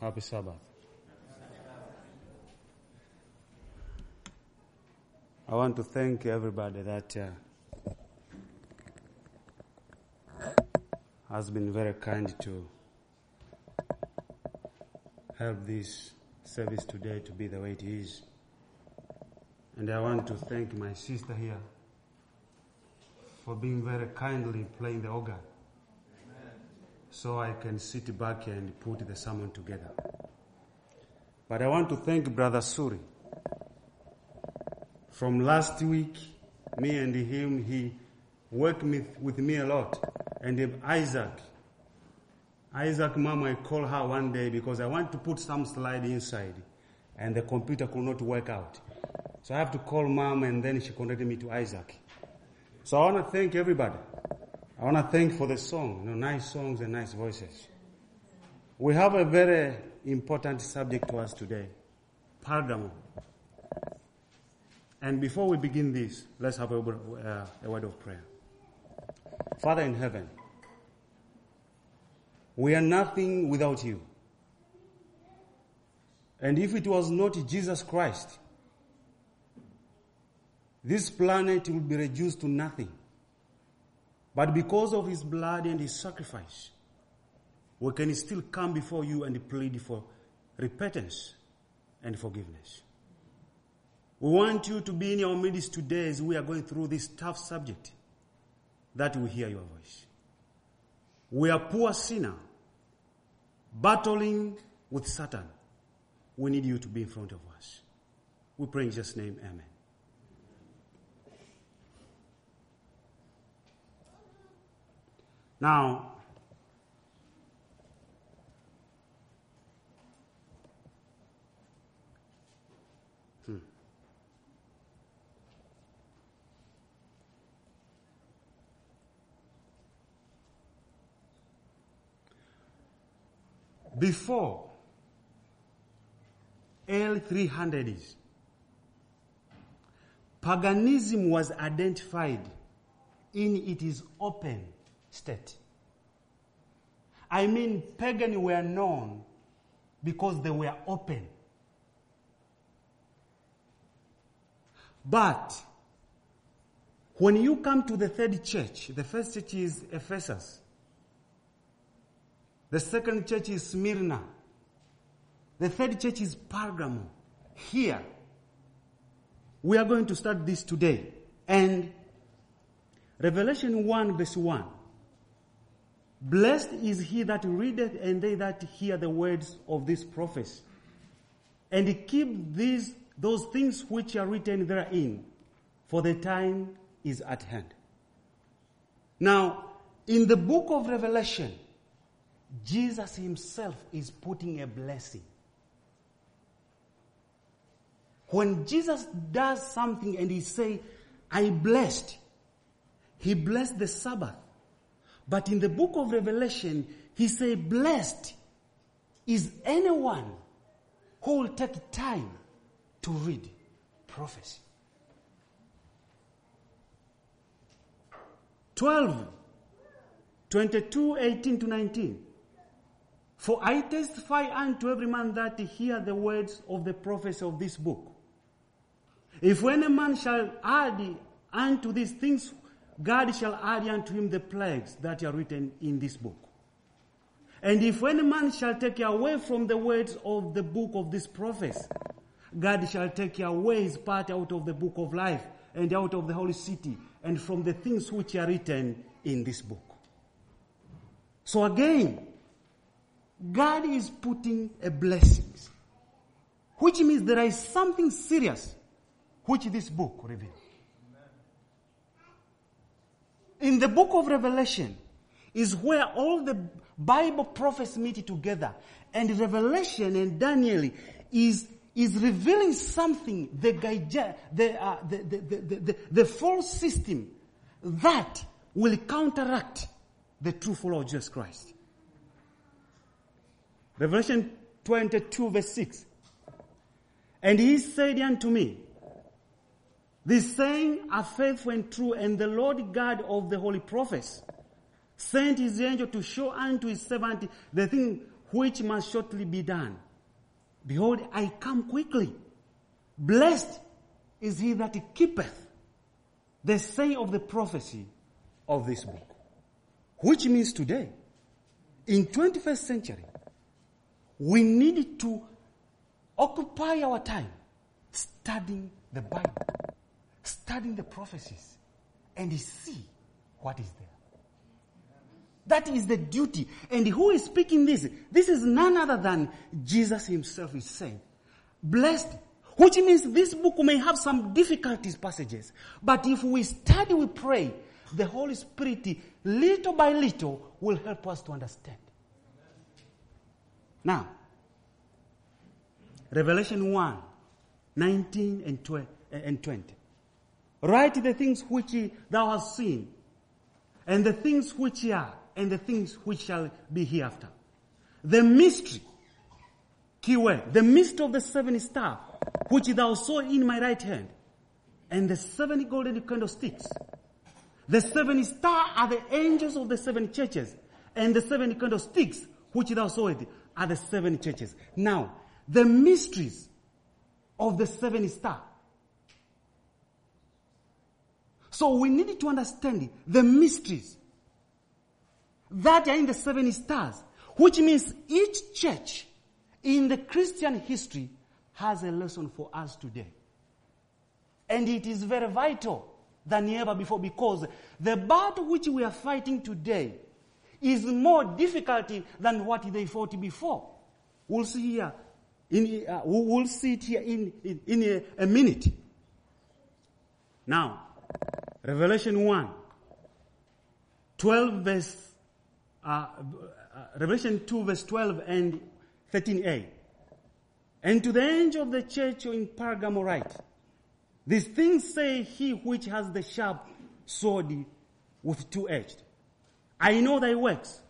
Happy Sabbath. I want to thank everybody that uh, has been very kind to help this service today to be the way it is. And I want to thank my sister here for being very kindly playing the organ so I can sit back and put the sermon together. But I want to thank Brother Suri. From last week, me and him, he worked with, with me a lot. And Isaac, Isaac mom, I called her one day because I want to put some slide inside and the computer could not work out. So I have to call mom and then she connected me to Isaac. So I want to thank everybody. I want to thank for the song, you know, nice songs and nice voices. We have a very important subject to us today, Pergamum. And before we begin this, let's have a, uh, a word of prayer. Father in heaven, we are nothing without you. And if it was not Jesus Christ, this planet will be reduced to nothing. But because of his blood and his sacrifice, we can still come before you and plead for repentance and forgiveness. We want you to be in our midst today as we are going through this tough subject that we hear your voice. We are poor sinner battling with Satan. We need you to be in front of us. We pray in Jesus' name, amen. Now, hmm. before L300s, paganism was identified in its open state. I mean, pagan were known because they were open. But when you come to the third church, the first church is Ephesus. The second church is Smyrna. The third church is Pergamum. Here, we are going to start this today. And Revelation 1 verse 1. Blessed is he that readeth and they that hear the words of this prophecy, and keep these, those things which are written therein, for the time is at hand. Now, in the book of Revelation, Jesus himself is putting a blessing. When Jesus does something and he say, I blessed, he blessed the Sabbath. But in the book of Revelation, he say, blessed is anyone who will take time to read prophecy. 12, 22, 18 to 19. For I testify unto every man that hear the words of the prophecy of this book. If any man shall add unto these things God shall add unto him the plagues that are written in this book. And if any man shall take away from the words of the book of this prophecy, God shall take away his part out of the book of life and out of the holy city and from the things which are written in this book. So again, God is putting a blessings, which means there is something serious which this book reveals. In the book of Revelation is where all the Bible prophets meet together. And Revelation and Daniel is, is revealing something, the, the, uh, the, the, the, the, the false system that will counteract the true follower of Jesus Christ. Revelation 22 verse 6. And he said unto me, this saying are faithful and true, and the Lord God of the holy prophets sent his angel to show unto his servant the thing which must shortly be done. Behold, I come quickly. Blessed is he that keepeth the say of the prophecy of this book. Which means today, in 21st century, we need to occupy our time studying the Bible, studying the prophecies, and see what is there. That is the duty. And who is speaking this? This is none other than Jesus himself is saying, blessed, which means this book may have some difficulties passages, but if we study, we pray, the Holy Spirit, little by little, will help us to understand. Now, Revelation 1, 19 and 20. Write the things which thou hast seen, and the things which are, and the things which shall be hereafter. The mystery, keyword, the mystery of the seven star, which thou saw in my right hand, and the seven golden candlesticks. The seven star are the angels of the seven churches, and the seven candlesticks, which thou sawest, are the seven churches. Now, the mysteries of the seven star. So we need to understand the mysteries that are in the seven stars, which means each church in the Christian history has a lesson for us today. And it is very vital than ever before because the battle which we are fighting today is more difficult than what they fought before. We'll see here. In, uh, we'll see it here in, in, in a, a minute. Now, Revelation 1, 12 verse uh, uh, Revelation 2 verse 12 and 13a. And to the angel of the church in Pergamo write, these things say he which has the sharp sword with two edged. I know thy works,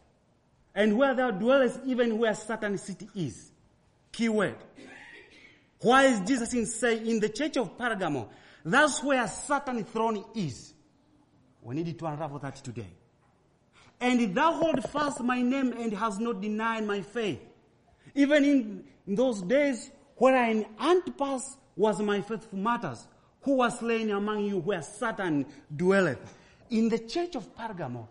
and where thou dwellest, even where Satan's city is. Key word. Why is Jesus in say in the church of Pergamo? That's where Satan's throne is. We need to unravel that today. And thou hold fast my name and has not denied my faith. Even in, in those days wherein Antipas was my faithful martyrs, who was slain among you where Satan dwelleth. In the church of Pergamo,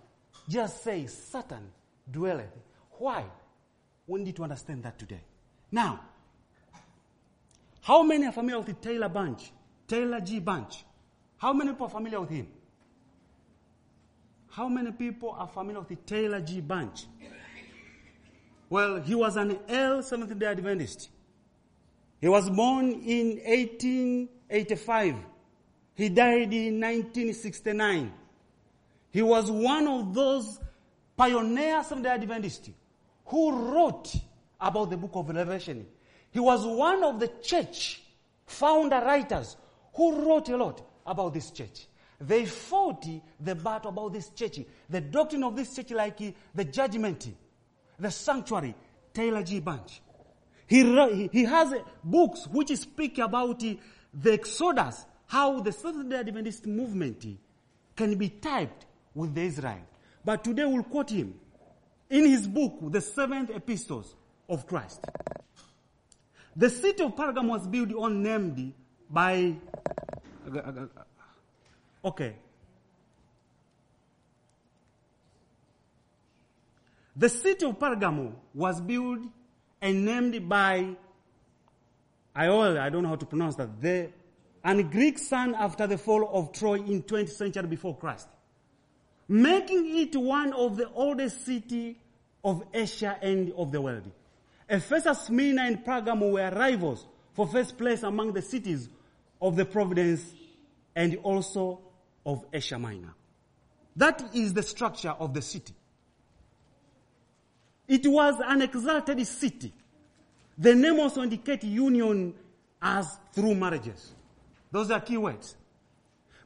just say Satan dwelleth. Why? We need to understand that today. Now, how many are familiar with the Taylor Bunch? Taylor G. Bunch. How many people are familiar with him? How many people are familiar with the Taylor G. Bunch? Well, he was an L Seventh day Adventist. He was born in 1885. He died in 1969. He was one of those pioneer Seventh day Adventists who wrote about the book of Revelation. He was one of the church founder writers who wrote a lot about this church. They fought the battle about this church. The doctrine of this church, like eh, the judgment, the sanctuary, Taylor G. Bunch. He, he has eh, books which speak about eh, the Exodus, how the Seventh day Adventist movement can be typed with the Israel. But today we'll quote him in his book, The Seventh Epistles of Christ. The city of Pergam was built on named by Okay. The city of Pergamo was built and named by I don't know how to pronounce that, the, and Greek son after the fall of Troy in 20th century before Christ, making it one of the oldest city of Asia and of the world. Ephesus, Smyrna, and Pergamo were rivals for first place among the cities of the province and also of Asia Minor. That is the structure of the city. It was an exalted city. The name also indicates union as through marriages. Those are key words.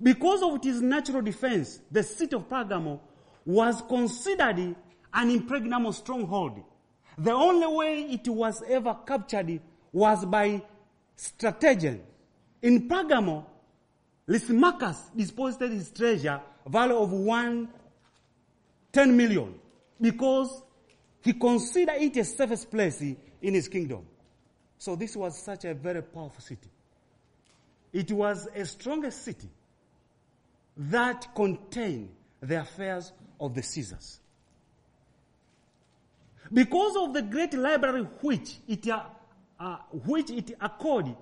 Because of its natural defense, the city of Pergamo was considered an impregnable stronghold. The only way it was ever captured was by stratagem. In Pergamo, Lysimachus deposited his treasure, value of one, 10 million, because he considered it a safest place in his kingdom. So this was such a very powerful city. It was a strongest city that contained the affairs of the Caesars. Because of the great library which it, uh, uh, which it accorded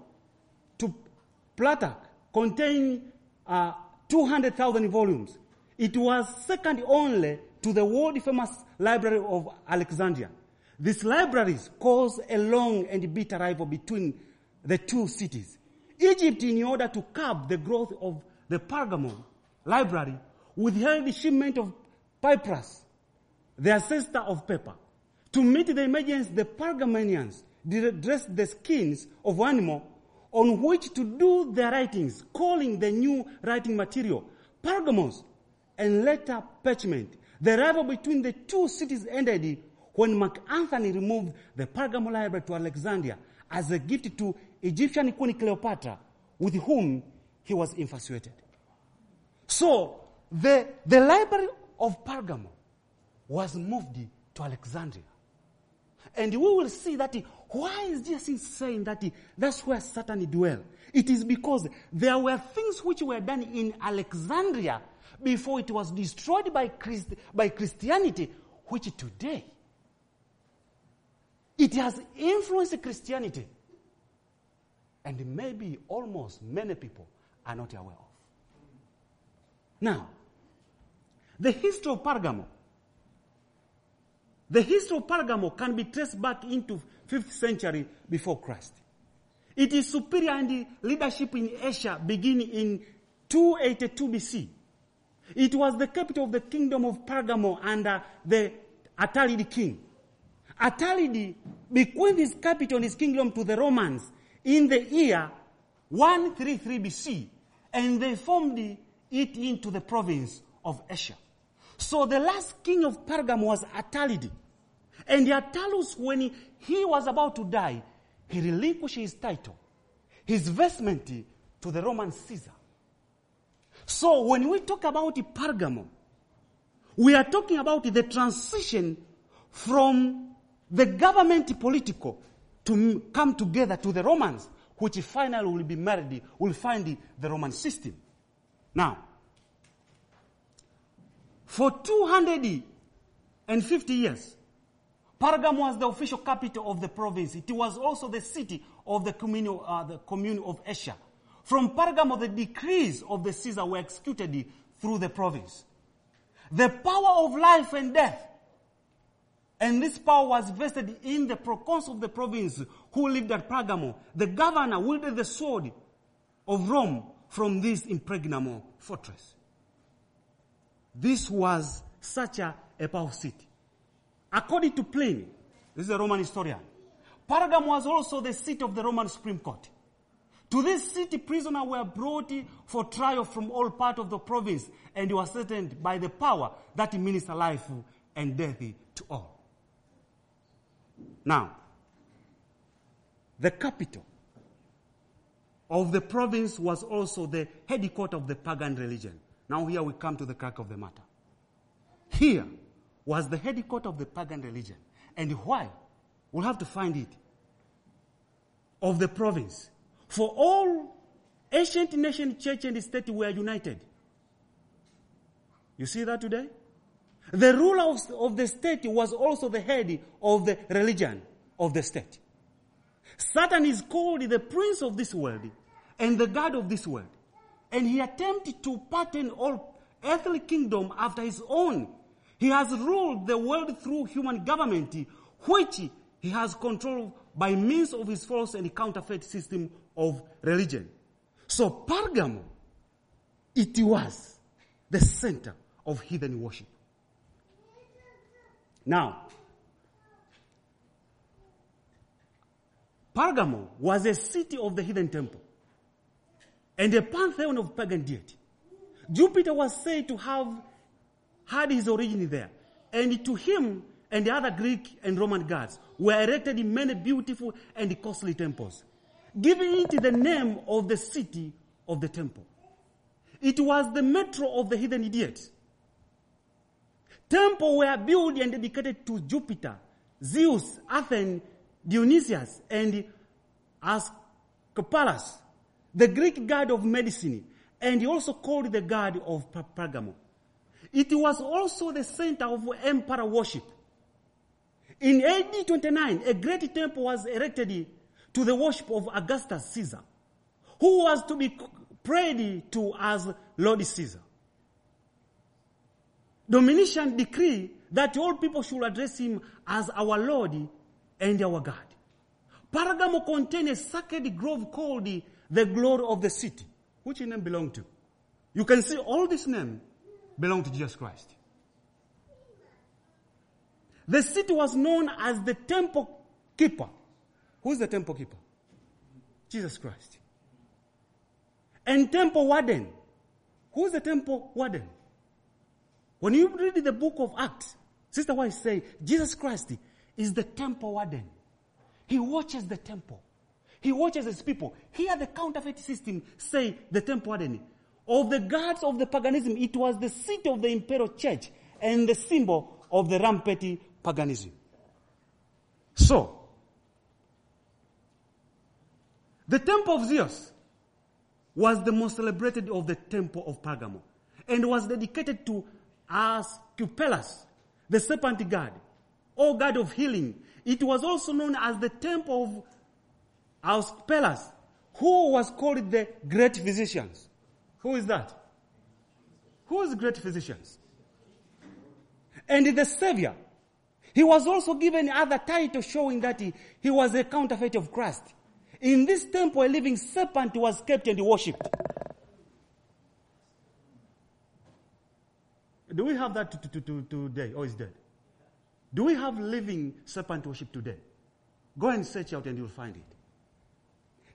Plutarch, contained uh, 200,000 volumes, it was second only to the world famous library of Alexandria. These libraries caused a long and bitter rival between the two cities. Egypt, in order to curb the growth of the Pergamon library, withheld the shipment of papyrus, the ancestor of paper. To meet the emergency, the Pergamonians dressed the skins of animal on which to do their writings, calling the new writing material pergamos and later parchment. The rival between the two cities ended when Mark Antony removed the Pergamon library to Alexandria as a gift to Egyptian Queen Cleopatra, with whom he was infatuated. So, the, the library of Pergamon was moved to Alexandria. And we will see that why is Jesus saying that that's where Satan dwell? It is because there were things which were done in Alexandria before it was destroyed by, Christ, by Christianity, which today it has influenced Christianity. And maybe almost many people are not aware of. Now, the history of Pergamo. The history of Pergamo can be traced back into 5th century before Christ. It is superior in the leadership in Asia beginning in 282 BC. It was the capital of the kingdom of Pergamo under the Attalid king. Attalid bequeathed his capital and his kingdom to the Romans in the year 133 BC, and they formed it into the province of Asia. So the last king of Pergam was Attalid. And Attalus, when he, he was about to die, he relinquished his title, his vestment to the Roman Caesar. So when we talk about Pergamum, we are talking about the transition from the government political to come together to the Romans, which finally will be married, will find the Roman system. Now, for 250 years, Pergam was the official capital of the province. It was also the city of the commune, uh, the commune of Asia. From Pergamo, the decrees of the Caesar were executed through the province. The power of life and death and this power was vested in the proconsul of the province who lived at Pergamo. The governor wielded the sword of Rome from this impregnable fortress. This was such a, a powerful city. According to Pliny, this is a Roman historian, Pergam was also the seat of the Roman Supreme Court. To this city, prisoners were brought for trial from all parts of the province and were sentenced by the power that ministers life and death to all. Now, the capital of the province was also the headquarters of the pagan religion. Now, here we come to the crack of the matter. Here was the headquarters of the pagan religion. And why? We'll have to find it. Of the province. For all ancient nation, church, and state were united. You see that today? The ruler of, of the state was also the head of the religion of the state. Satan is called the prince of this world and the god of this world. And he attempted to pattern all earthly kingdom after his own. He has ruled the world through human government, which he has controlled by means of his false and counterfeit system of religion. So Pergamum, it was the center of heathen worship. Now, Pergamon was a city of the heathen temple and a pantheon of pagan deity. Jupiter was said to have had his origin there, and to him and the other Greek and Roman gods were erected many beautiful and costly temples, giving it the name of the city of the temple. It was the metro of the heathen deities. Temples were built and dedicated to Jupiter, Zeus, Athena, Dionysius, and Asclepius, the Greek god of medicine, and he also called the god of Pergamum. It was also the center of emperor worship. In AD 29, a great temple was erected to the worship of Augustus Caesar, who was to be prayed to as Lord Caesar. Domitian decreed that all people should address him as our Lord and our God. Pergamo contained a sacred grove called the, glory of the city. Which name belonged to? You can see all this name belong to Jesus Christ. The city was known as the temple keeper. Who's the temple keeper? Jesus Christ. And temple warden. Who's the temple warden? When you read the book of Acts, Sister White say Jesus Christ is the temple warden. He watches the temple. He watches his people. Here the counterfeit system say the temple warden. Of the gods of the paganism, it was the seat of the imperial church and the symbol of the rampant paganism. So, the temple of Zeus was the most celebrated of the temple of Pergamum and was dedicated to Asclepius, the serpent god, or god of healing. It was also known as the temple of Asclepius, who was called the great physicians. Who is that? Who is great physicians? And the savior. He was also given other title showing that he, he was a counterfeit of Christ. In this temple, a living serpent was kept and worshipped. Do we have that to, to, to, today or is dead? Do we have living serpent worship today? Go and search out and you'll find it.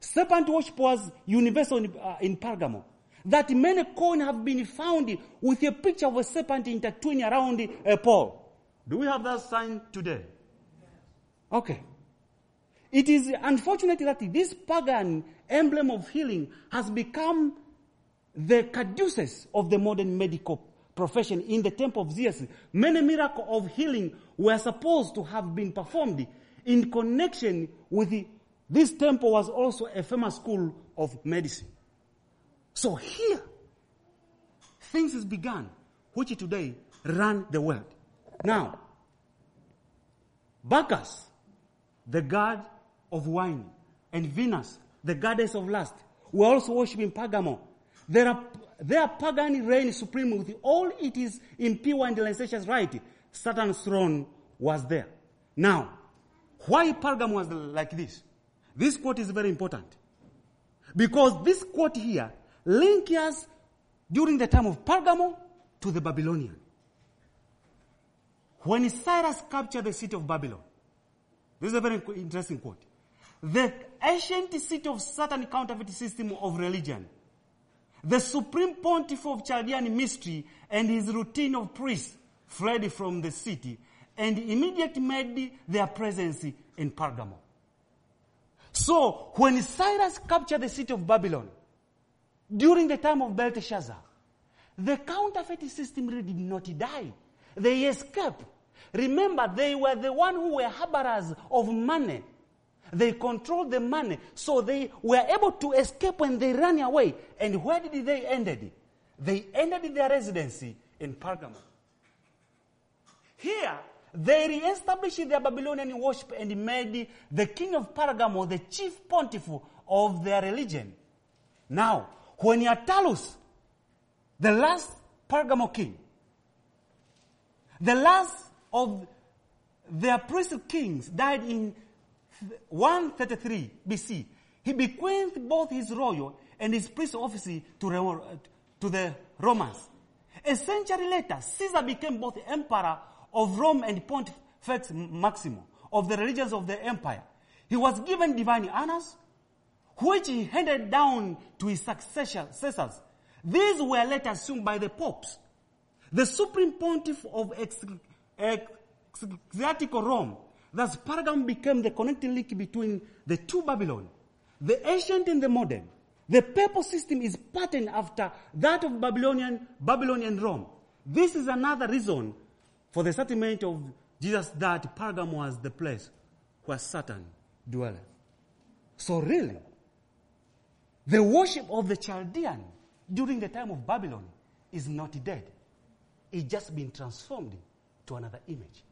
Serpent worship was universal in, uh, in Pergamum. That many coins have been found with a picture of a serpent intertwined around uh, a pole. Do we have that sign today? Okay. It is unfortunate that this pagan emblem of healing has become the caduceus of the modern medical profession in the temple of Zeus. Many miracles of healing were supposed to have been performed in connection with the, this temple was also a famous school of medicine. So here, things has begun, which today run the world. Now, Bacchus, the god of wine, and Venus, the goddess of lust, were also worshipped in Pergamon. There are their pagan reign supreme with all it is impure and licentious right. Satan's throne was there. Now, why Pergamum was like this? This quote is very important. Because this quote here links us during the time of Pergamum to the Babylonian. When Cyrus captured the city of Babylon, this is a very interesting quote. The ancient seat of Satan counterfeit system of religion the supreme pontiff of Chaldean mystery and his routine of priests fled from the city and immediately made their presence in Pergamum. So, when Cyrus captured the city of Babylon, during the time of Belteshazzar, the counterfeit system really did not die. They escaped. Remember, they were the one who were harborers of money. They controlled the money. So they were able to escape when they ran away. And where did they ended? They ended their residency in Pergamum. Here, they reestablished their Babylonian worship and made the king of Pergamum the chief pontiff of their religion. Now, when Attalus, the last Pergamum king, the last of their priestly kings died in 133 BC, he bequeathed both his royal and his priestly office to, to the Romans. A century later, Caesar became both emperor of Rome and Pontifex Maximus of the religions of the empire. He was given divine honors, which he handed down to his successors. These were later assumed by the popes. The supreme pontiff of Ecclesiastical Rome Thus, Pergamum became the connecting link between the two Babylon, the ancient and the modern. The papal system is patterned after that of Babylonian, Babylonian Rome. This is another reason for the settlement of Jesus that Pergam was the place where Satan dwelleth. So really, the worship of the Chaldean during the time of Babylon is not dead. It's just been transformed to another image.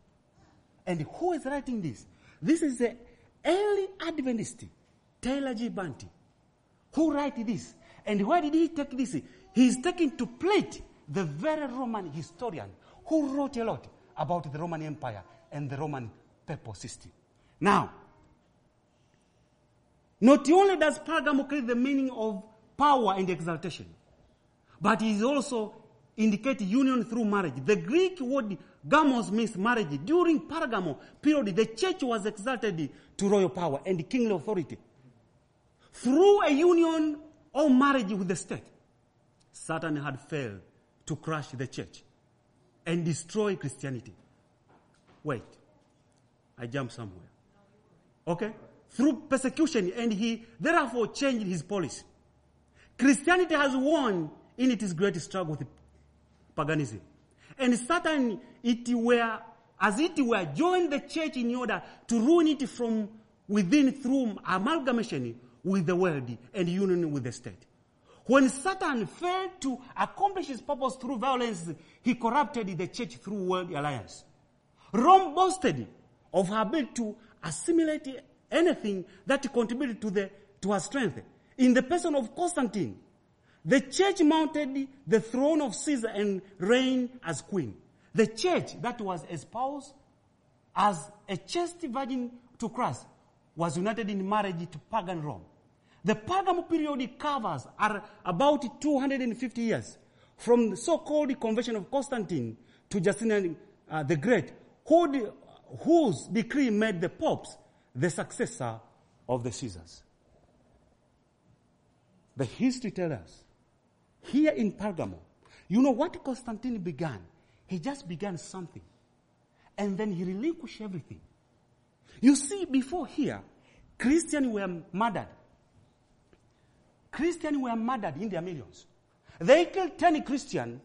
And who is writing this? This is the early Adventist, Taylor G. Who write this. And why did he take this? He's taking to plate the very Roman historian who wrote a lot about the Roman Empire and the Roman papal system. Now, not only does Pergamo carry the meaning of power and exaltation, but it also indicates union through marriage. The Greek word gamos means marriage. During Pergamo period, the church was exalted to royal power and kingly authority. Through a union or marriage with the state, Satan had failed to crush the church and destroy Christianity. Wait, I jumped somewhere. Okay? Through persecution, and he therefore changed his policy. Christianity has won in its great struggle with paganism. And Satan, it were, as it were, joined the church in order to ruin it from within through amalgamation with the world and union with the state. When Satan failed to accomplish his purpose through violence, he corrupted the church through world alliance. Rome boasted of her ability to assimilate anything that contributed to, the, to her strength. In the person of Constantine, the church mounted the throne of Caesar and reigned as queen. The church that was espoused as a chaste virgin to Christ was united in marriage to pagan Rome. The pagan period covers are about 250 years from the so-called conversion of Constantine to Justinian uh, the Great, who, whose decree made the popes the successor of the Caesars. The history tells us here in Pergamo, you know what Constantine began? He just began something. And then he relinquished everything. You see, before here, Christians were murdered. Christians were murdered in their millions. They killed 10 Christians,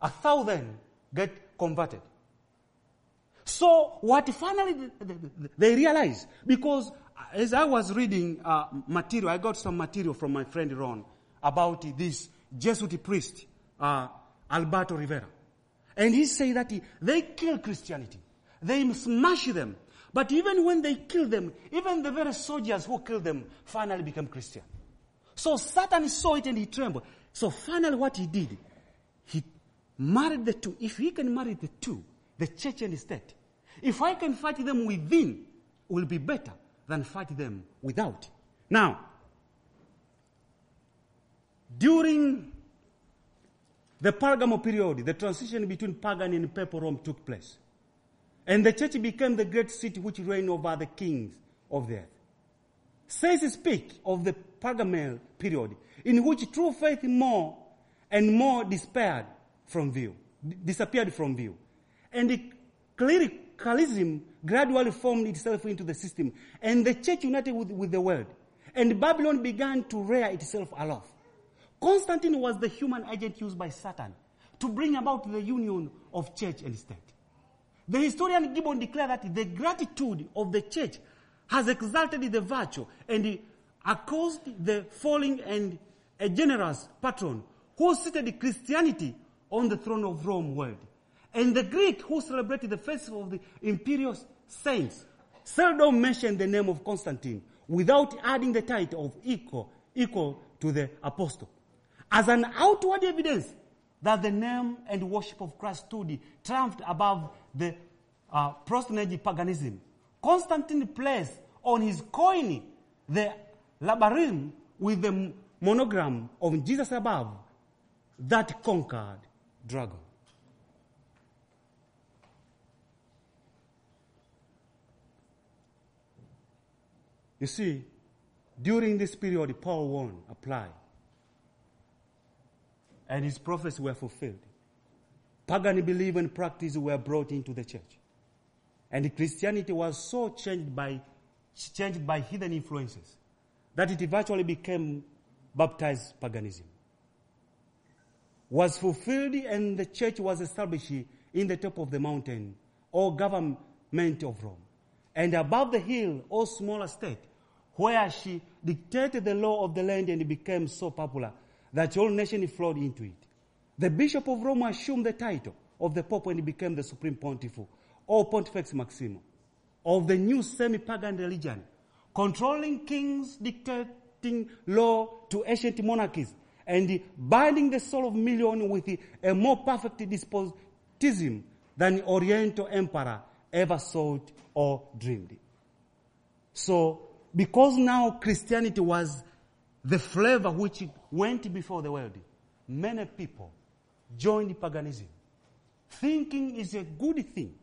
a thousand get converted. So what finally they realized, because as I was reading uh, material, I got some material from my friend Ron about this Jesuit priest, uh, Alberto Rivera. And he said that he, they kill Christianity. They smash them. But even when they kill them, even the very soldiers who killed them finally become Christian. So Satan saw it and he trembled. So finally what he did, he married the two. If he can marry the two, the church and the state, if I can fight them within, will be better than fight them without. Now, during the Pergamo period, the transition between pagan and papal Rome took place. And the church became the great city which reigned over the kings of the earth. Says speak of the Pergamel period, in which true faith more and more despaired from view, disappeared from view. And the clericalism gradually formed itself into the system, and the church united with, with the world. And Babylon began to rear itself aloft. Constantine was the human agent used by Satan to bring about the union of church and state. The historian Gibbon declared that the gratitude of the church has exalted the virtue and caused the falling and a generous patron who seated Christianity on the throne of Rome world. And the Greek who celebrated the festival of the imperial saints seldom mentioned the name of Constantine without adding the title of equal, equal to the apostle as an outward evidence that the name and worship of Christ stood triumphed above the uh, paganism. Constantine placed on his coin the labarum with the monogram of Jesus above that conquered dragon. You see, during this period, Paul 1 applied and his prophecies were fulfilled. Pagan belief and practice were brought into the church. And Christianity was so changed by, changed by hidden influences that it eventually became baptized paganism. Was fulfilled and the church was established in the top of the mountain or government of Rome. And above the hill, or smaller state, where she dictated the law of the land and it became so popular that all nations flowed into it. The Bishop of Rome assumed the title of the Pope and he became the Supreme Pontiff, or Pontifex Maximus, of the new semi-pagan religion, controlling kings, dictating law to ancient monarchies, and binding the soul of millions with a more perfect despotism than the Oriental emperor ever sought or dreamed. So, because now Christianity was the flavor which went before the world, many people joined paganism, thinking it's a good thing.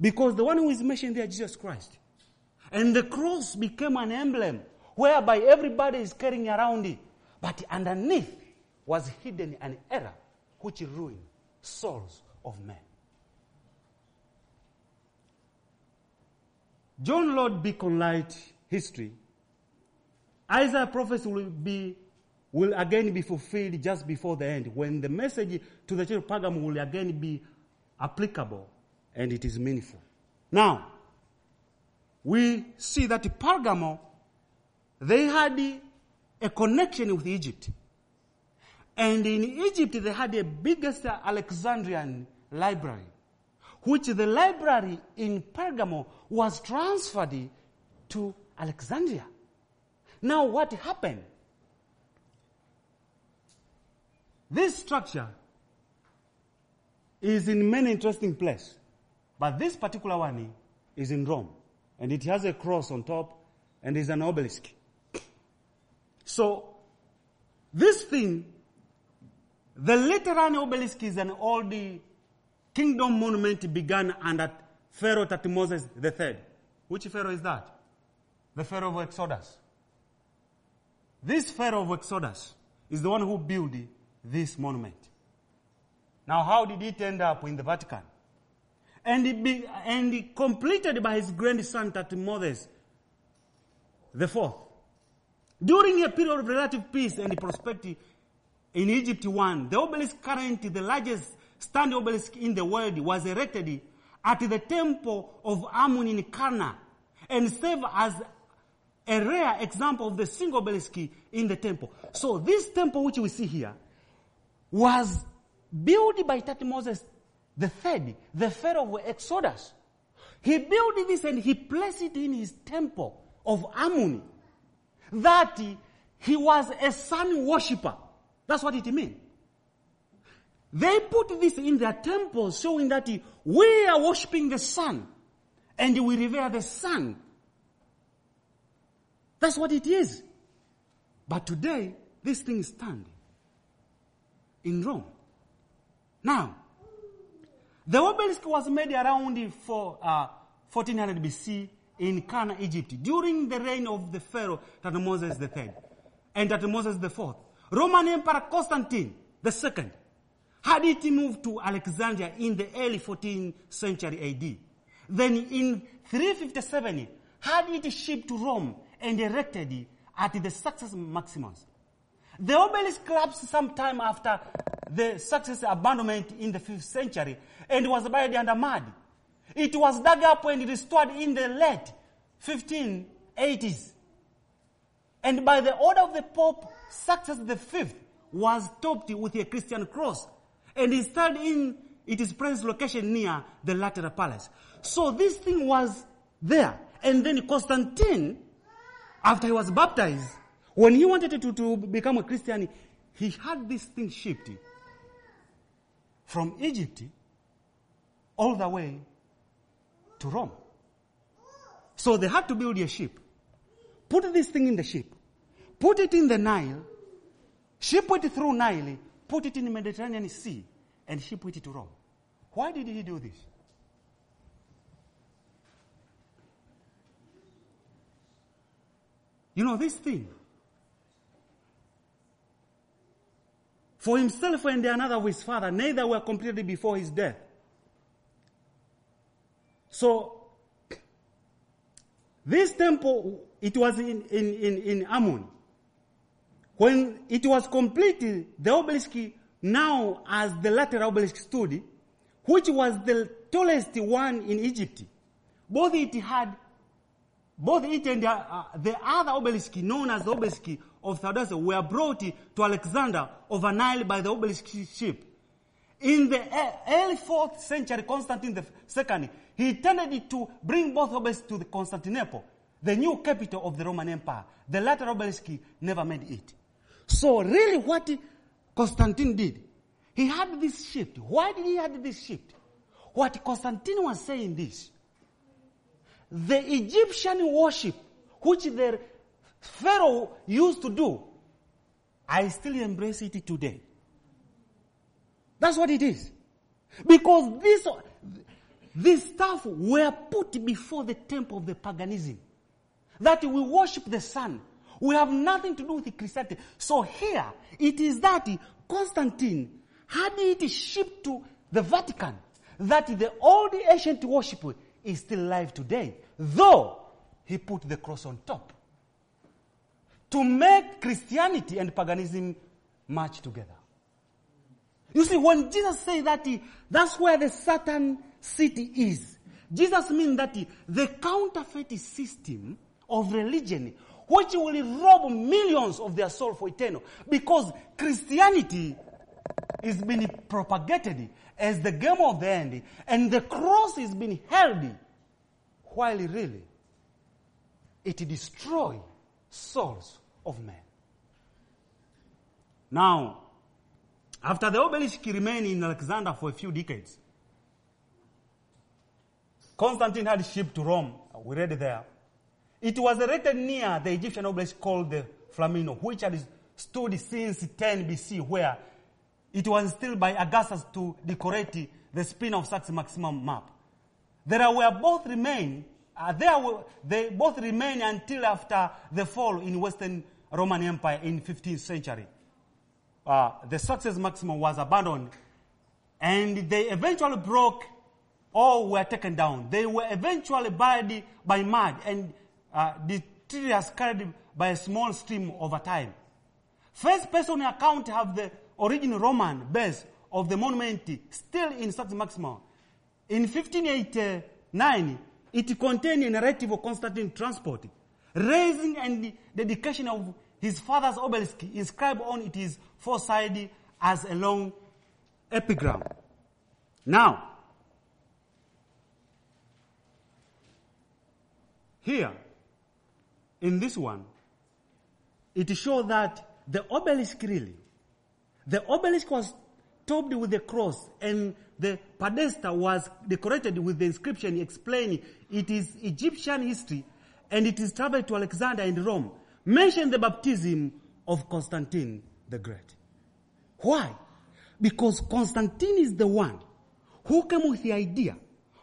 Because the one who is mentioned there, Jesus Christ. And the cross became an emblem whereby everybody is carrying around it. But underneath was hidden an error which ruined souls of men. John Lord Beacon Light history, Isaiah prophecy will be will again be fulfilled just before the end, when the message to the church of Pergamum will again be applicable and it is meaningful. Now, we see that Pergamum, they had a connection with Egypt. And in Egypt, they had the biggest Alexandrian library, which the library in Pergamum was transferred to Alexandria. Now, what happened? This structure is in many interesting places, but this particular one is in Rome, and it has a cross on top, and is an obelisk. So, this thing, the Lateran obelisk is an old kingdom monument begun under Pharaoh Thutmose III. Which Pharaoh is that? The Pharaoh of Exodus. This Pharaoh of Exodus is the one who built this monument. Now, how did it end up in the Vatican? And it, be, and it completed by his grandson Thutmose the fourth. During a period of relative peace and prosperity in Egypt one, the obelisk currently the largest standing obelisk in the world was erected at the temple of Amun in Karnak and served as a rare example of the single obelisk in the temple. So this temple which we see here was built by Thutmose the third, the pharaoh of Exodus. He built this and he placed it in his temple of Amun. That he was a sun worshipper. That's what it means. They put this in their temple showing that we are worshiping the sun and we revere the sun. That's what it is. But today, this thing is standing in Rome. Now, the obelisk was made around for uh, 1400 BC in Karnak, Egypt, during the reign of the Pharaoh Thutmose III and Thutmose IV. Roman Emperor Constantine II had it moved to Alexandria in the early 14th century AD. Then in 357, had it shipped to Rome and erected at the Circus Maximus. The obelisk collapsed sometime after the Circus abandonment in the 5th century and was buried under mud. It was dug up and restored in the late 1580s. And by the order of the Pope, Sixtus V was topped with a Christian cross and installed in its present location near the Lateran Palace. So this thing was there. And then Constantine after he was baptized, when he wanted to, to become a Christian, he had this thing shipped from Egypt all the way to Rome. So they had to build a ship. Put this thing in the ship. Put it in the Nile. Ship it through Nile. Put it in the Mediterranean Sea. And ship it to Rome. Why did he do this? You know, this thing. For himself and another of his father, neither were completed before his death. So, this temple, it was in, in, in, in Amun. When it was completed, the obelisk now as the Lateran obelisk stood, which was the tallest one in Egypt. Both it had, both it and uh, the other obelisk known as the obelisk of Theodosius were brought to Alexander over Nile by the obelisk ship. In the early 4th century, Constantine II, he intended to bring both obelisks to Constantinople, the new capital of the Roman Empire. The latter obelisk never made it. So really what Constantine did, he had this shift. Why did he have this shift? What Constantine was saying this, the Egyptian worship, which the Pharaoh used to do, I still embrace it today. That's what it is. Because this, this stuff were put before the temple of the paganism. That we worship the sun. We have nothing to do with Christianity. So here, it is that Constantine had it shipped to the Vatican that the old ancient worship is still alive today, though he put the cross on top to make Christianity and paganism match together. You see, when Jesus says that he, that's where the Satan city is, Jesus means that he, the counterfeit system of religion, which will rob millions of their soul for eternal, because Christianity is being propagated as the game of the end, and the cross is being held, while really it destroys souls of men. Now, after the obelisk remained in Alexander for a few decades, Constantine had shipped to Rome. We read there. It was erected near the Egyptian obelisk called the Flaminio, which had stood since 10 BC, where it was still by Augustus to decorate the spin of Circus Maximus map. There were both remain, uh, there were, they both remain until after the fall in Western Roman Empire in 15th century. Uh, the Circus Maximus was abandoned and they eventually broke or were taken down. They were eventually buried by mud and uh, detritus carried by a small stream over time. First person account have the original Roman base of the monument still in Circus Maximus. In 1589, it contained a narrative of Constantine transport, raising and dedication of his father's obelisk inscribed on it is four-sided as a long epigram. Now, here, in this one, it shows that the obelisk really, the obelisk was topped with the cross and the pedestal was decorated with the inscription explaining it is Egyptian history and it is traveled to Alexander and Rome. Mention the baptism of Constantine the Great. Why? Because Constantine is the one who came with the idea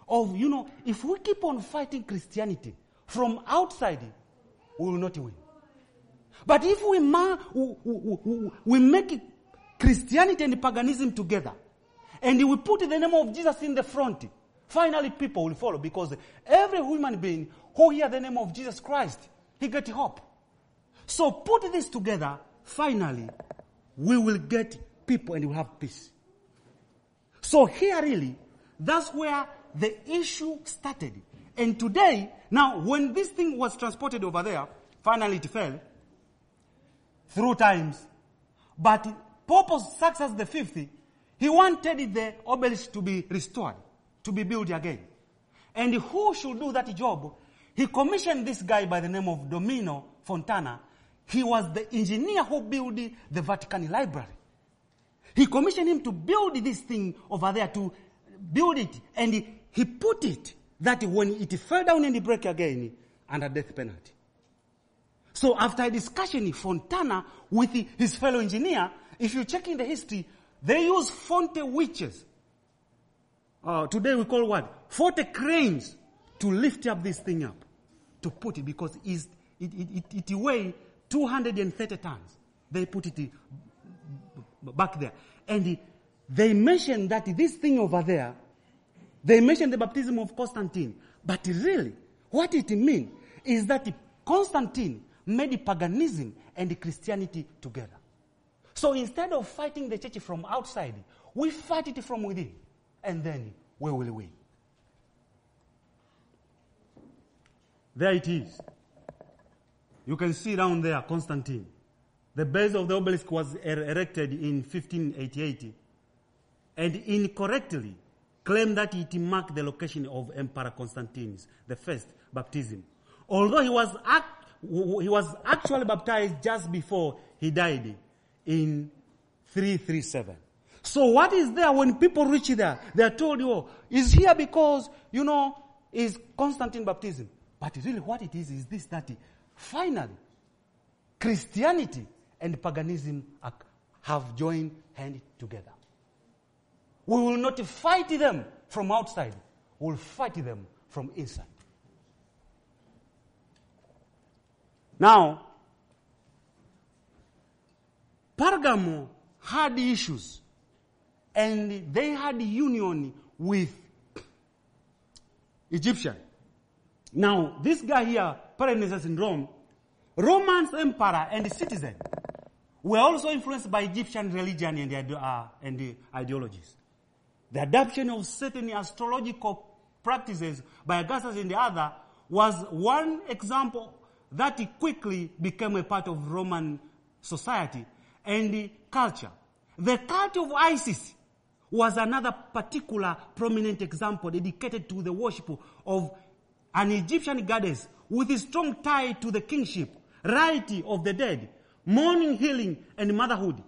of, you know, if we keep on fighting Christianity from outside, we will not win. But if we, ma- we, make Christianity and paganism together, and we put the name of Jesus in the front, finally people will follow because every human being who hear the name of Jesus Christ, he get hope. So put this together, finally, we will get people and we'll have peace. So here really, that's where the issue started. And today, now when this thing was transported over there, finally it fell through times. But Pope Sixtus the fifth, he wanted the obelisk to be restored, to be built again. And who should do that job? He commissioned this guy by the name of Domenico Fontana he was the engineer who built the Vatican Library. He commissioned him to build this thing over there, to build it, and he, he put it that when it fell down and it broke again, under death penalty. So after a discussion, Fontana with his fellow engineer, if you check in the history, they use Fonte witches. Uh, today we call what? Forte cranes to lift up this thing up, to put it because it, it, it, it, it weigh 230 tons. They put it back there. And they mentioned that this thing over there, they mentioned the baptism of Constantine. But really, what it means is that Constantine made paganism and Christianity together. So instead of fighting the church from outside, we fight it from within, and then we will win. There it is. You can see down there Constantine. The base of the obelisk was er- erected in 1588 and incorrectly claimed that it marked the location of Emperor Constantine's the first baptism. Although he was, act, he was actually baptized just before he died in 337. So what is there when people reach there? They are told, oh, is here because, you know, is Constantine baptism. But really what it is, is this, that finally, Christianity and paganism have joined hand together. We will not fight them from outside. We will fight them from inside. Now, Pergamo had issues and they had union with Egyptian. Now, this guy here, Perennius in Rome, Roman emperor and citizen were also influenced by Egyptian religion and, uh, and ideologies. The adoption of certain astrological practices by Augustus and the other was one example that quickly became a part of Roman society and culture. The cult of Isis was another particular prominent example dedicated to the worship of an Egyptian goddess with a strong tie to the kingship, rarity of the dead, mourning, healing, and motherhood.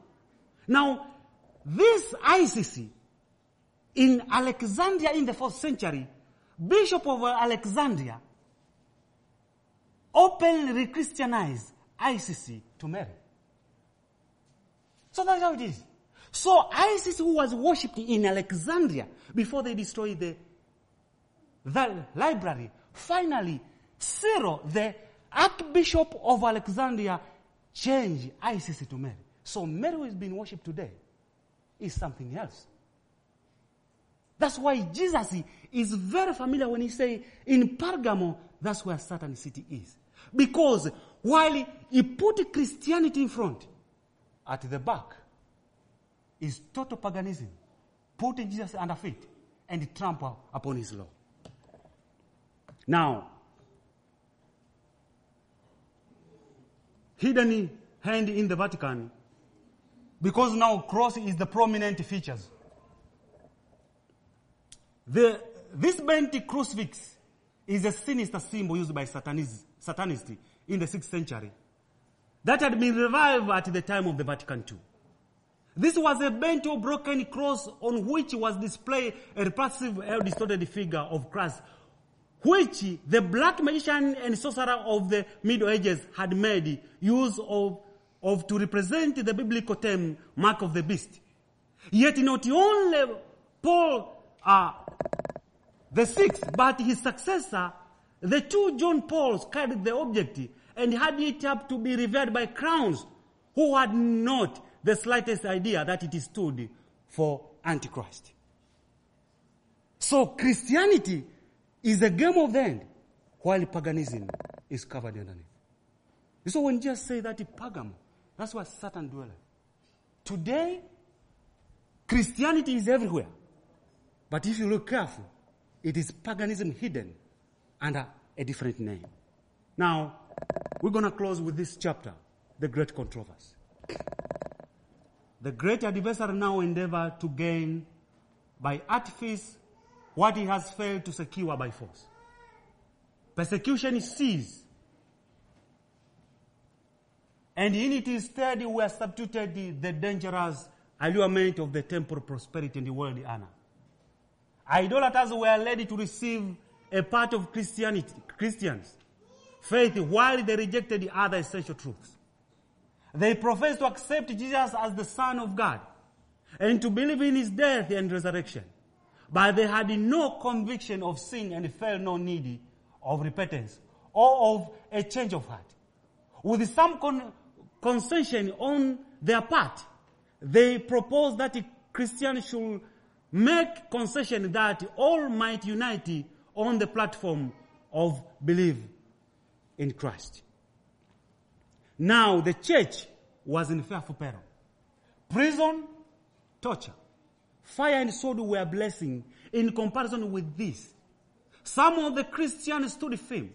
Now, this Isis in Alexandria in the fourth century, Bishop of Alexandria openly Christianized Isis to Mary. So that's how it is. So Isis who was worshipped in Alexandria before they destroyed the, the library, finally Cyril, the Archbishop of Alexandria, changed Isis to Mary. So Mary who is being worshipped today is something else. That's why Jesus is very familiar when he say in Pergamo, that's where Satan city is. Because while he put Christianity in front, at the back is total paganism, putting Jesus under feet and trample upon his law. Now, hidden hand in the Vatican, because now cross is the prominent features. The, this bent crucifix is a sinister symbol used by Satanists, Satanists in the 6th century that had been revived at the time of the Vatican II. This was a bent or broken cross on which was displayed a repulsive or distorted figure of Christ, which the black magician and sorcerer of the Middle Ages had made use of, of to represent the biblical term mark of the beast. Yet not only Paul, uh, the sixth, but his successor, the two John Pauls carried the object and had it up to be revered by crowns who had not the slightest idea that it stood for Antichrist. So Christianity is a game of the end, while paganism is covered underneath. So when Jesus say that pagam, that's where Satan dwells. Today, Christianity is everywhere. But if you look careful, it is paganism hidden under a different name. Now, we're going to close with this chapter, the great controversy. The great adversary now endeavor to gain by artifice what he has failed to secure by force. Persecution ceased. And in it instead were substituted the dangerous allurement of the temporal prosperity and the worldly honor. Idolaters were led to receive a part of Christianity, Christians, faith while they rejected the other essential truths. They professed to accept Jesus as the Son of God and to believe in his death and resurrection. But they had no conviction of sin and felt no need of repentance or of a change of heart. With some con- concession on their part, they proposed that Christians should make concession that all might unite on the platform of belief in Christ. Now the church was in fearful peril. Prison, torture, fire and sword were a blessing in comparison with this. Some of the Christians stood firm.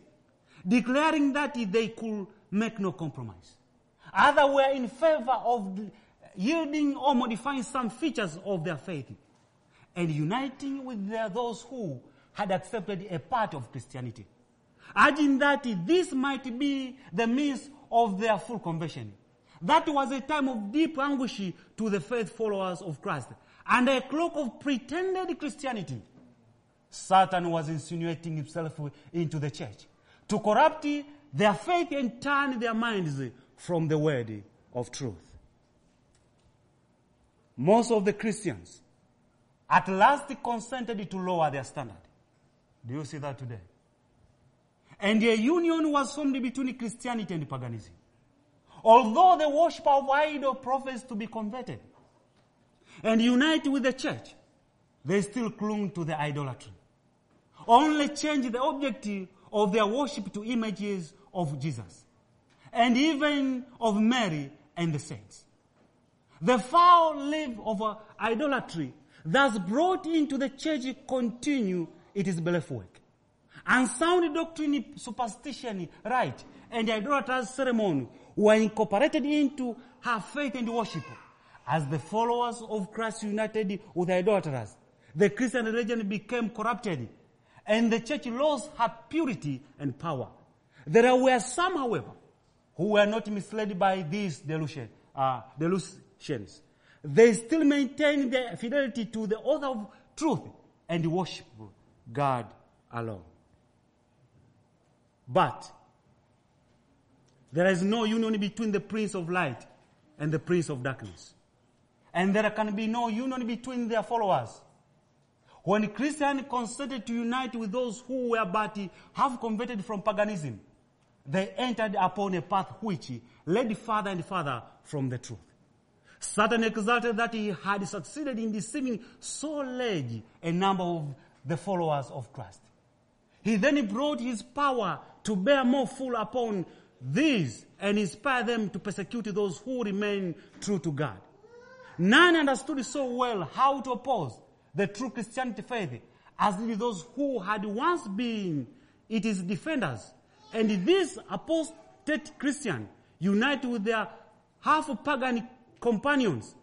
declaring that they could make no compromise. Others were in favor of yielding or modifying some features of their faith and uniting with their, those who had accepted a part of Christianity, urging that this might be the means of their full conversion. That was a time of deep anguish to the faith followers of Christ and a cloak of pretended Christianity. Satan was insinuating himself into the church to corrupt their faith and turn their minds from the word of truth. Most of the Christians at last consented to lower their standard. Do you see that today? And a union was formed between Christianity and paganism. Although the worship of idol professed to be converted and unite with the church, they still clung to the idolatry. Only changed the objective of their worship to images of Jesus and even of Mary and the saints. The foul life of idolatry thus brought into the church continue its belief work. Unsound doctrine, superstition, rite, and idolatrous ceremony were incorporated into her faith and worship. As the followers of Christ united with idolaters, the Christian religion became corrupted, and the church lost her purity and power. There were some, however, who were not misled by these delusion, uh, delusions. They still maintained their fidelity to the author of truth and worship God alone. But there is no union between the prince of light and the prince of darkness. And there can be no union between their followers. When Christians consented to unite with those who were but eh, have converted from paganism, they entered upon a path which led further and further from the truth. Satan exulted that he had succeeded in deceiving so large a number of the followers of Christ. He then brought his power to bear more full upon these and inspire them to persecute those who remain true to God. None understood so well how to oppose the true Christianity faith as did those who had once been its defenders and these apostate Christians, united with their half-pagan companions,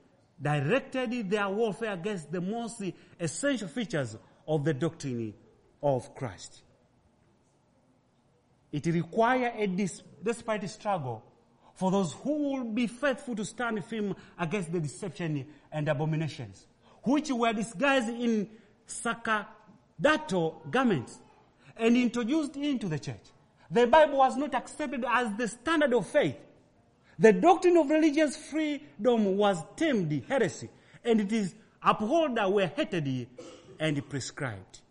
directed their warfare against the most essential features of the doctrine of Christ. It requires a dis- despite struggle for those who will be faithful to stand firm against the deception and abominations, which were disguised in sacerdotal garments and introduced into the church the Bible was not accepted as the standard of faith. The doctrine of religious freedom was termed heresy, and it is upholders were hated and prescribed.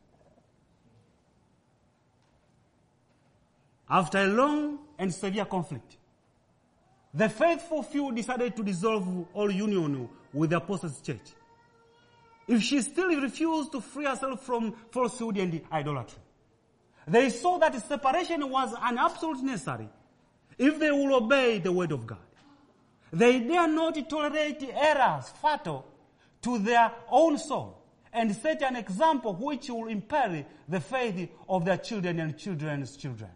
After a long and severe conflict, the faithful few decided to dissolve all union with the Apostles' Church. If she still refused to free herself from falsehood and idolatry. They saw that separation was an absolute necessary if they will obey the word of God. They dare not tolerate errors fatal to their own soul and set an example which will impel the faith of their children and children's children.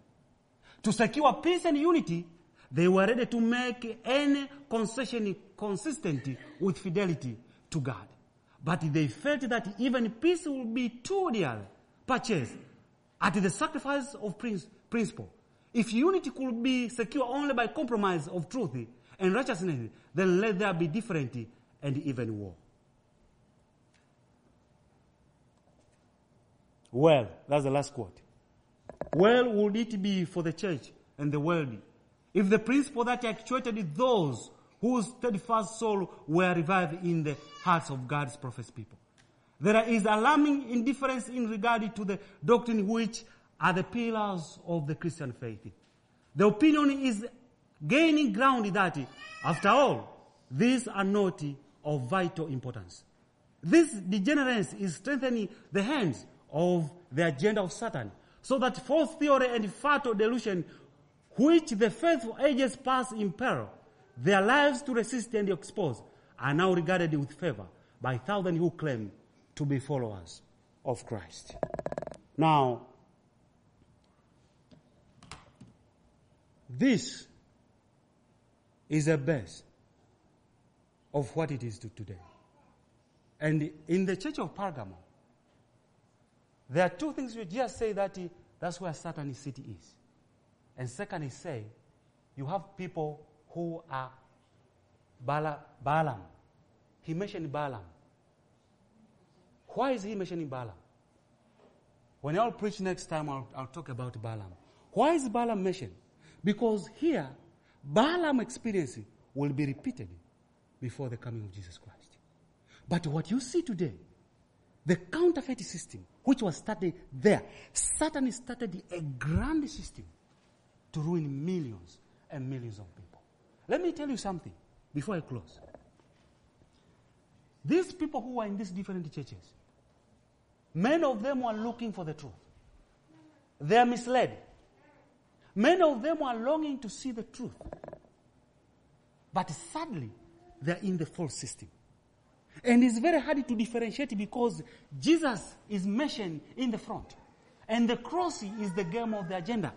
To secure peace and unity, they were ready to make any concession consistent with fidelity to God. But they felt that even peace would be too dear purchased at the sacrifice of principle. If unity could be secured only by compromise of truth and righteousness, then let there be different and even war. Well, that's the last quote. Well would it be for the church and the world if the principle that actuated those whose steadfast soul were revived in the hearts of God's professed people. There is alarming indifference in regard to the doctrine which are the pillars of the Christian faith. The opinion is gaining ground that, after all, these are not of vital importance. This degeneracy is strengthening the hands of the agenda of Satan, so that false theory and fatal delusion, which the faithful ages past in peril, their lives to resist and expose, are now regarded with favor by thousands who claim to be followers of Christ. Now, This is a base of what it is to today. And in the church of Pergamum, there are two things we just say that he, that's where Satan's city is. And second is say, you have people who are Bala, Balaam. He mentioned Balaam. Why is he mentioning Balaam? When I'll preach next time, I'll, I'll talk about Balaam. Why is Balaam mentioned? Because here, Balaam experience will be repeated before the coming of Jesus Christ. But what you see today, the counterfeit system, which was started there, Satan started a grand system to ruin millions and millions of people. Let me tell you something before I close. These people who are in these different churches, many of them are looking for the truth. They are misled. Many of them are longing to see the truth. But sadly, they're in the false system. And it's very hard to differentiate because Jesus is mentioned in the front. And the cross is the game of the agenda.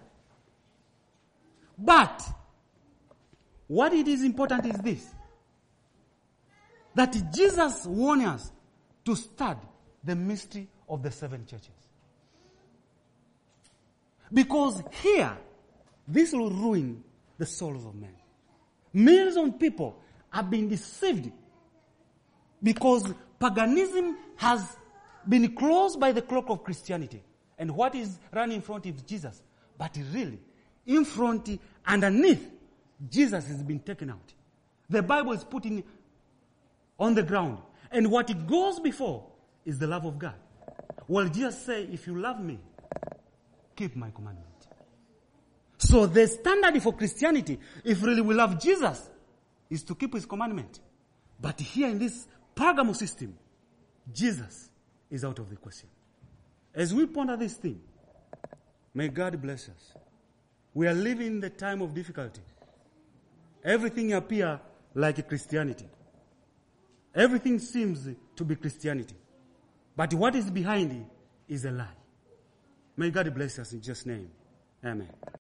But, what it is important is this. That Jesus warns us to study the mystery of the seven churches. Because here, this will ruin the souls of men. Millions of people have been deceived because paganism has been closed by the cloak of Christianity. And what is running in front is Jesus. But really, in front, underneath, Jesus has been taken out. The Bible is putting on the ground. And what it goes before is the love of God. Well, Jesus say, if you love me, keep my commandment. So the standard for Christianity, if really we love Jesus, is to keep his commandment. But here in this Pergamo system, Jesus is out of the question. As we ponder this thing, may God bless us. We are living in the time of difficulty. Everything appear like Christianity. Everything seems to be Christianity. But what is behind it is a lie. May God bless us in Jesus' name. Amen.